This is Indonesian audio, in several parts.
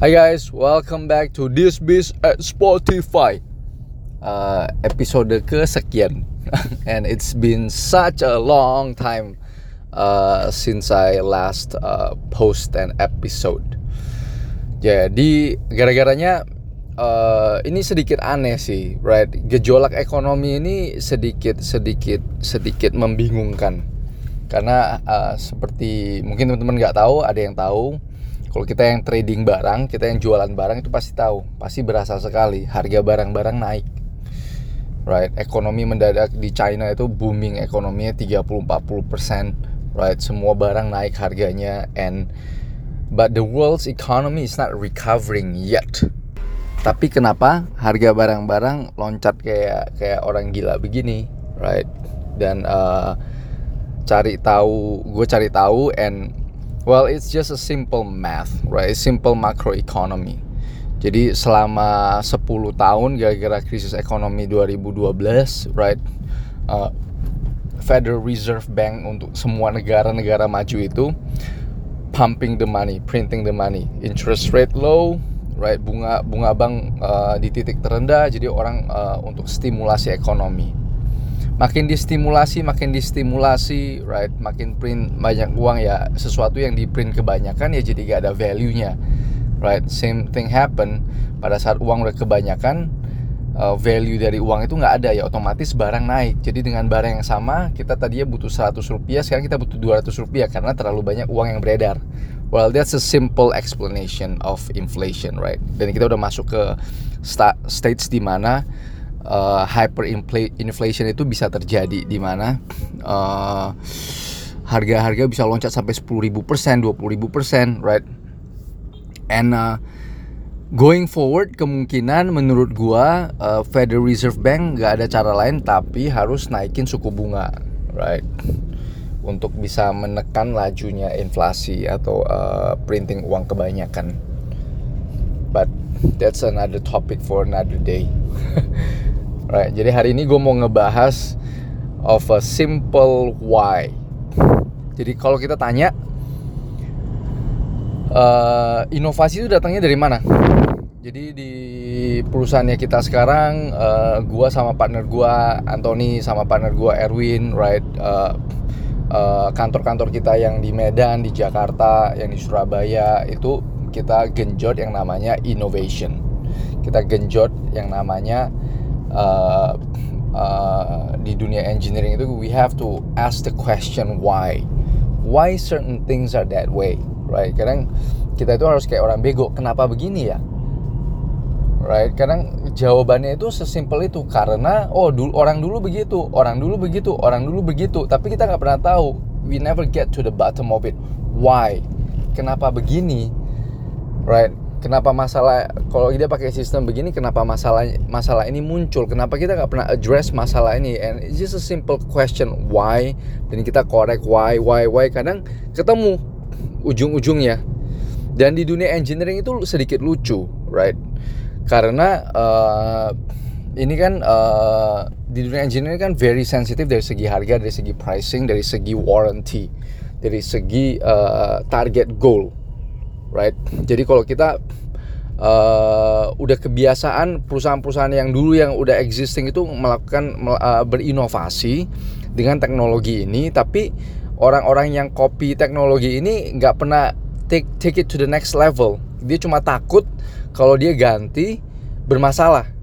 Hi guys, welcome back to this biz at Spotify. Uh, episode kesekian, and it's been such a long time uh, since I last uh, post an episode. Jadi gara-garanya uh, ini sedikit aneh sih, right? Gejolak ekonomi ini sedikit sedikit sedikit membingungkan karena uh, seperti mungkin teman-teman nggak tahu, ada yang tahu kalau kita yang trading barang, kita yang jualan barang itu pasti tahu, pasti berasa sekali harga barang-barang naik. Right, ekonomi mendadak di China itu booming ekonominya 30-40%, right? Semua barang naik harganya and but the world's economy is not recovering yet. Tapi kenapa harga barang-barang loncat kayak kayak orang gila begini, right? Dan uh, cari tahu, gue cari tahu and Well, it's just a simple math, right? Simple macroeconomy. Jadi selama 10 tahun gara-gara krisis ekonomi 2012, right? Uh, Federal Reserve Bank untuk semua negara-negara maju itu pumping the money, printing the money. Interest rate low, right? Bunga bunga bank uh, di titik terendah jadi orang uh, untuk stimulasi ekonomi makin distimulasi makin distimulasi right? Makin print banyak uang ya sesuatu yang di print kebanyakan ya jadi gak ada value nya right? Same thing happen pada saat uang udah kebanyakan uh, value dari uang itu nggak ada ya otomatis barang naik. Jadi dengan barang yang sama kita tadinya butuh 100 rupiah sekarang kita butuh 200 rupiah karena terlalu banyak uang yang beredar. Well that's a simple explanation of inflation right? Dan kita udah masuk ke stage di mana uh, hyperinflation itu bisa terjadi di mana uh, harga-harga bisa loncat sampai 10.000 persen, 20.000 persen, right? And uh, going forward kemungkinan menurut gua uh, Federal Reserve Bank nggak ada cara lain tapi harus naikin suku bunga, right? Untuk bisa menekan lajunya inflasi atau uh, printing uang kebanyakan. But that's another topic for another day. Right, jadi hari ini gue mau ngebahas of a simple why. Jadi kalau kita tanya uh, inovasi itu datangnya dari mana? Jadi di perusahaannya kita sekarang, uh, gua sama partner gua Anthony sama partner gua Erwin, right? Uh, uh, kantor-kantor kita yang di Medan, di Jakarta, yang di Surabaya itu kita genjot yang namanya innovation. Kita genjot yang namanya uh, uh, di dunia engineering itu we have to ask the question why? Why certain things are that way right? Kadang kita itu harus kayak orang bego kenapa begini ya? Right? Kadang jawabannya itu sesimpel itu karena oh dulu orang dulu begitu orang dulu begitu orang dulu begitu. Tapi kita nggak pernah tahu we never get to the bottom of it. Why? Kenapa begini? Right kenapa masalah kalau dia pakai sistem begini kenapa masalah masalah ini muncul? Kenapa kita nggak pernah address masalah ini? And it's just a simple question why? Dan kita correct why why why. Kadang ketemu ujung-ujungnya. Dan di dunia engineering itu sedikit lucu right? Karena uh, ini kan uh, di dunia engineering kan very sensitive dari segi harga dari segi pricing dari segi warranty dari segi uh, target goal right? Jadi kalau kita uh, udah kebiasaan perusahaan-perusahaan yang dulu yang udah existing itu melakukan uh, berinovasi dengan teknologi ini, tapi orang-orang yang copy teknologi ini nggak pernah take take it to the next level. Dia cuma takut kalau dia ganti bermasalah.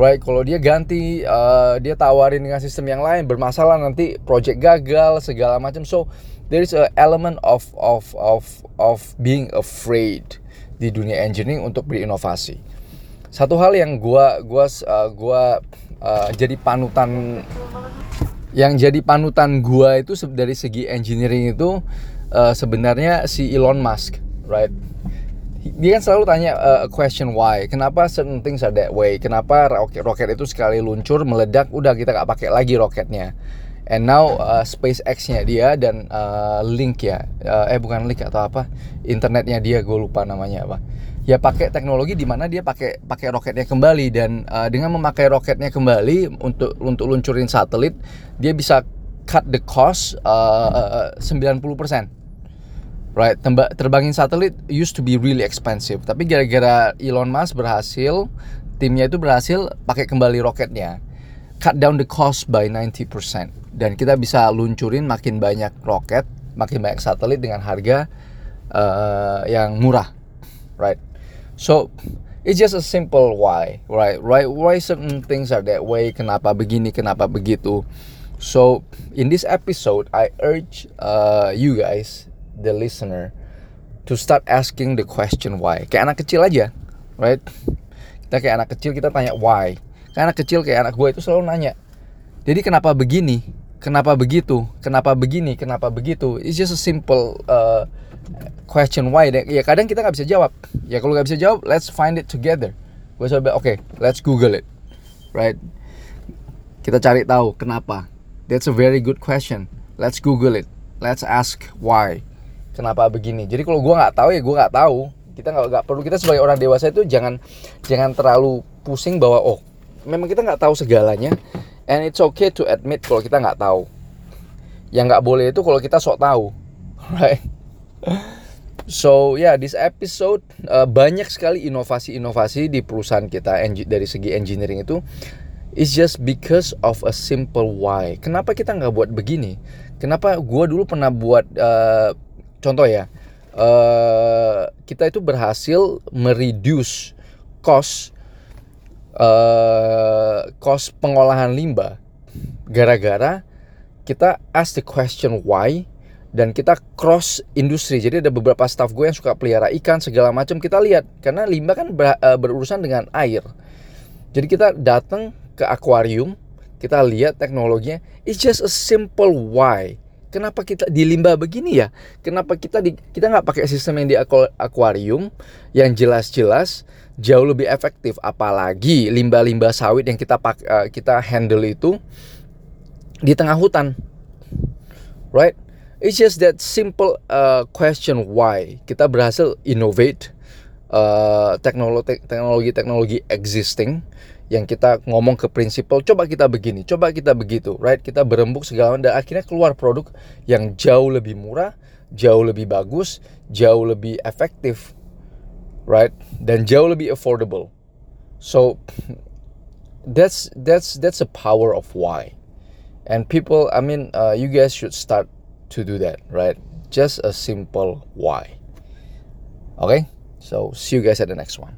Right, kalau dia ganti, uh, dia tawarin dengan sistem yang lain bermasalah nanti project gagal segala macam. So there is a element of of of of being afraid di dunia engineering untuk berinovasi. Satu hal yang gua gua uh, gua uh, jadi panutan yang jadi panutan gua itu dari segi engineering itu uh, sebenarnya si Elon Musk, right? Dia kan selalu tanya uh, question why, kenapa certain things are that way, kenapa roket roket itu sekali luncur meledak udah kita gak pakai lagi roketnya? And now uh, SpaceX-nya dia dan uh, Link ya uh, eh bukan Link atau apa? Internetnya dia gue lupa namanya apa. Ya pakai teknologi di mana dia pakai pakai roketnya kembali dan uh, dengan memakai roketnya kembali untuk untuk luncurin satelit dia bisa cut the cost uh, 90% right terbangin satelit used to be really expensive. Tapi gara-gara Elon Musk berhasil timnya itu berhasil pakai kembali roketnya. Cut down the cost by 90% dan kita bisa luncurin makin banyak roket makin banyak satelit dengan harga uh, yang murah. Right. So it's just a simple why. Right right why certain things are that way kenapa begini kenapa begitu. So in this episode I urge uh, you guys the listener to start asking the question why. Kayak anak kecil aja right? Kita kayak anak kecil kita tanya why. Kayak anak kecil kayak anak gue itu selalu nanya jadi kenapa begini? Kenapa begitu? Kenapa begini? Kenapa begitu? It's just a simple uh, question why. Ya kadang kita nggak bisa jawab. Ya kalau nggak bisa jawab let's find it together. Gue coba oke okay, let's google it. Right? Kita cari tahu kenapa. That's a very good question. Let's google it. Let's ask why kenapa begini? Jadi kalau gue nggak tahu ya gue nggak tahu. Kita nggak perlu kita sebagai orang dewasa itu jangan jangan terlalu pusing bahwa oh memang kita nggak tahu segalanya and it's okay to admit kalau kita nggak tahu. Yang nggak boleh itu kalau kita sok tahu right? So ya yeah, this episode uh, banyak sekali inovasi-inovasi di perusahaan kita dari segi engineering itu. It's just because of a simple why. Kenapa kita nggak buat begini? Kenapa gue dulu pernah buat uh, contoh ya, uh, kita itu berhasil mereduce cost uh, cost pengolahan limbah. Gara-gara kita ask the question why dan kita cross industri. Jadi ada beberapa staff gue yang suka pelihara ikan segala macam. Kita lihat karena limbah kan ber, uh, berurusan dengan air. Jadi kita datang ke akuarium kita lihat teknologinya. It's just a simple why kenapa kita di limbah begini ya? Kenapa kita di, kita nggak pakai sistem yang di akuarium yang jelas-jelas jauh lebih efektif? Apalagi limbah-limbah sawit yang kita uh, kita handle itu di tengah hutan. Right? It's just that simple uh, question why kita berhasil innovate uh, teknologi teknologi teknologi existing yang kita ngomong ke prinsipal coba kita begini coba kita begitu right kita berembuk segala dan akhirnya keluar produk yang jauh lebih murah jauh lebih bagus jauh lebih efektif right? Dan jauh lebih affordable. So that's that's that's a power of why. And people, I mean, uh, you guys should start to do that, right? Just a simple why. Okay? So see you guys at the next one.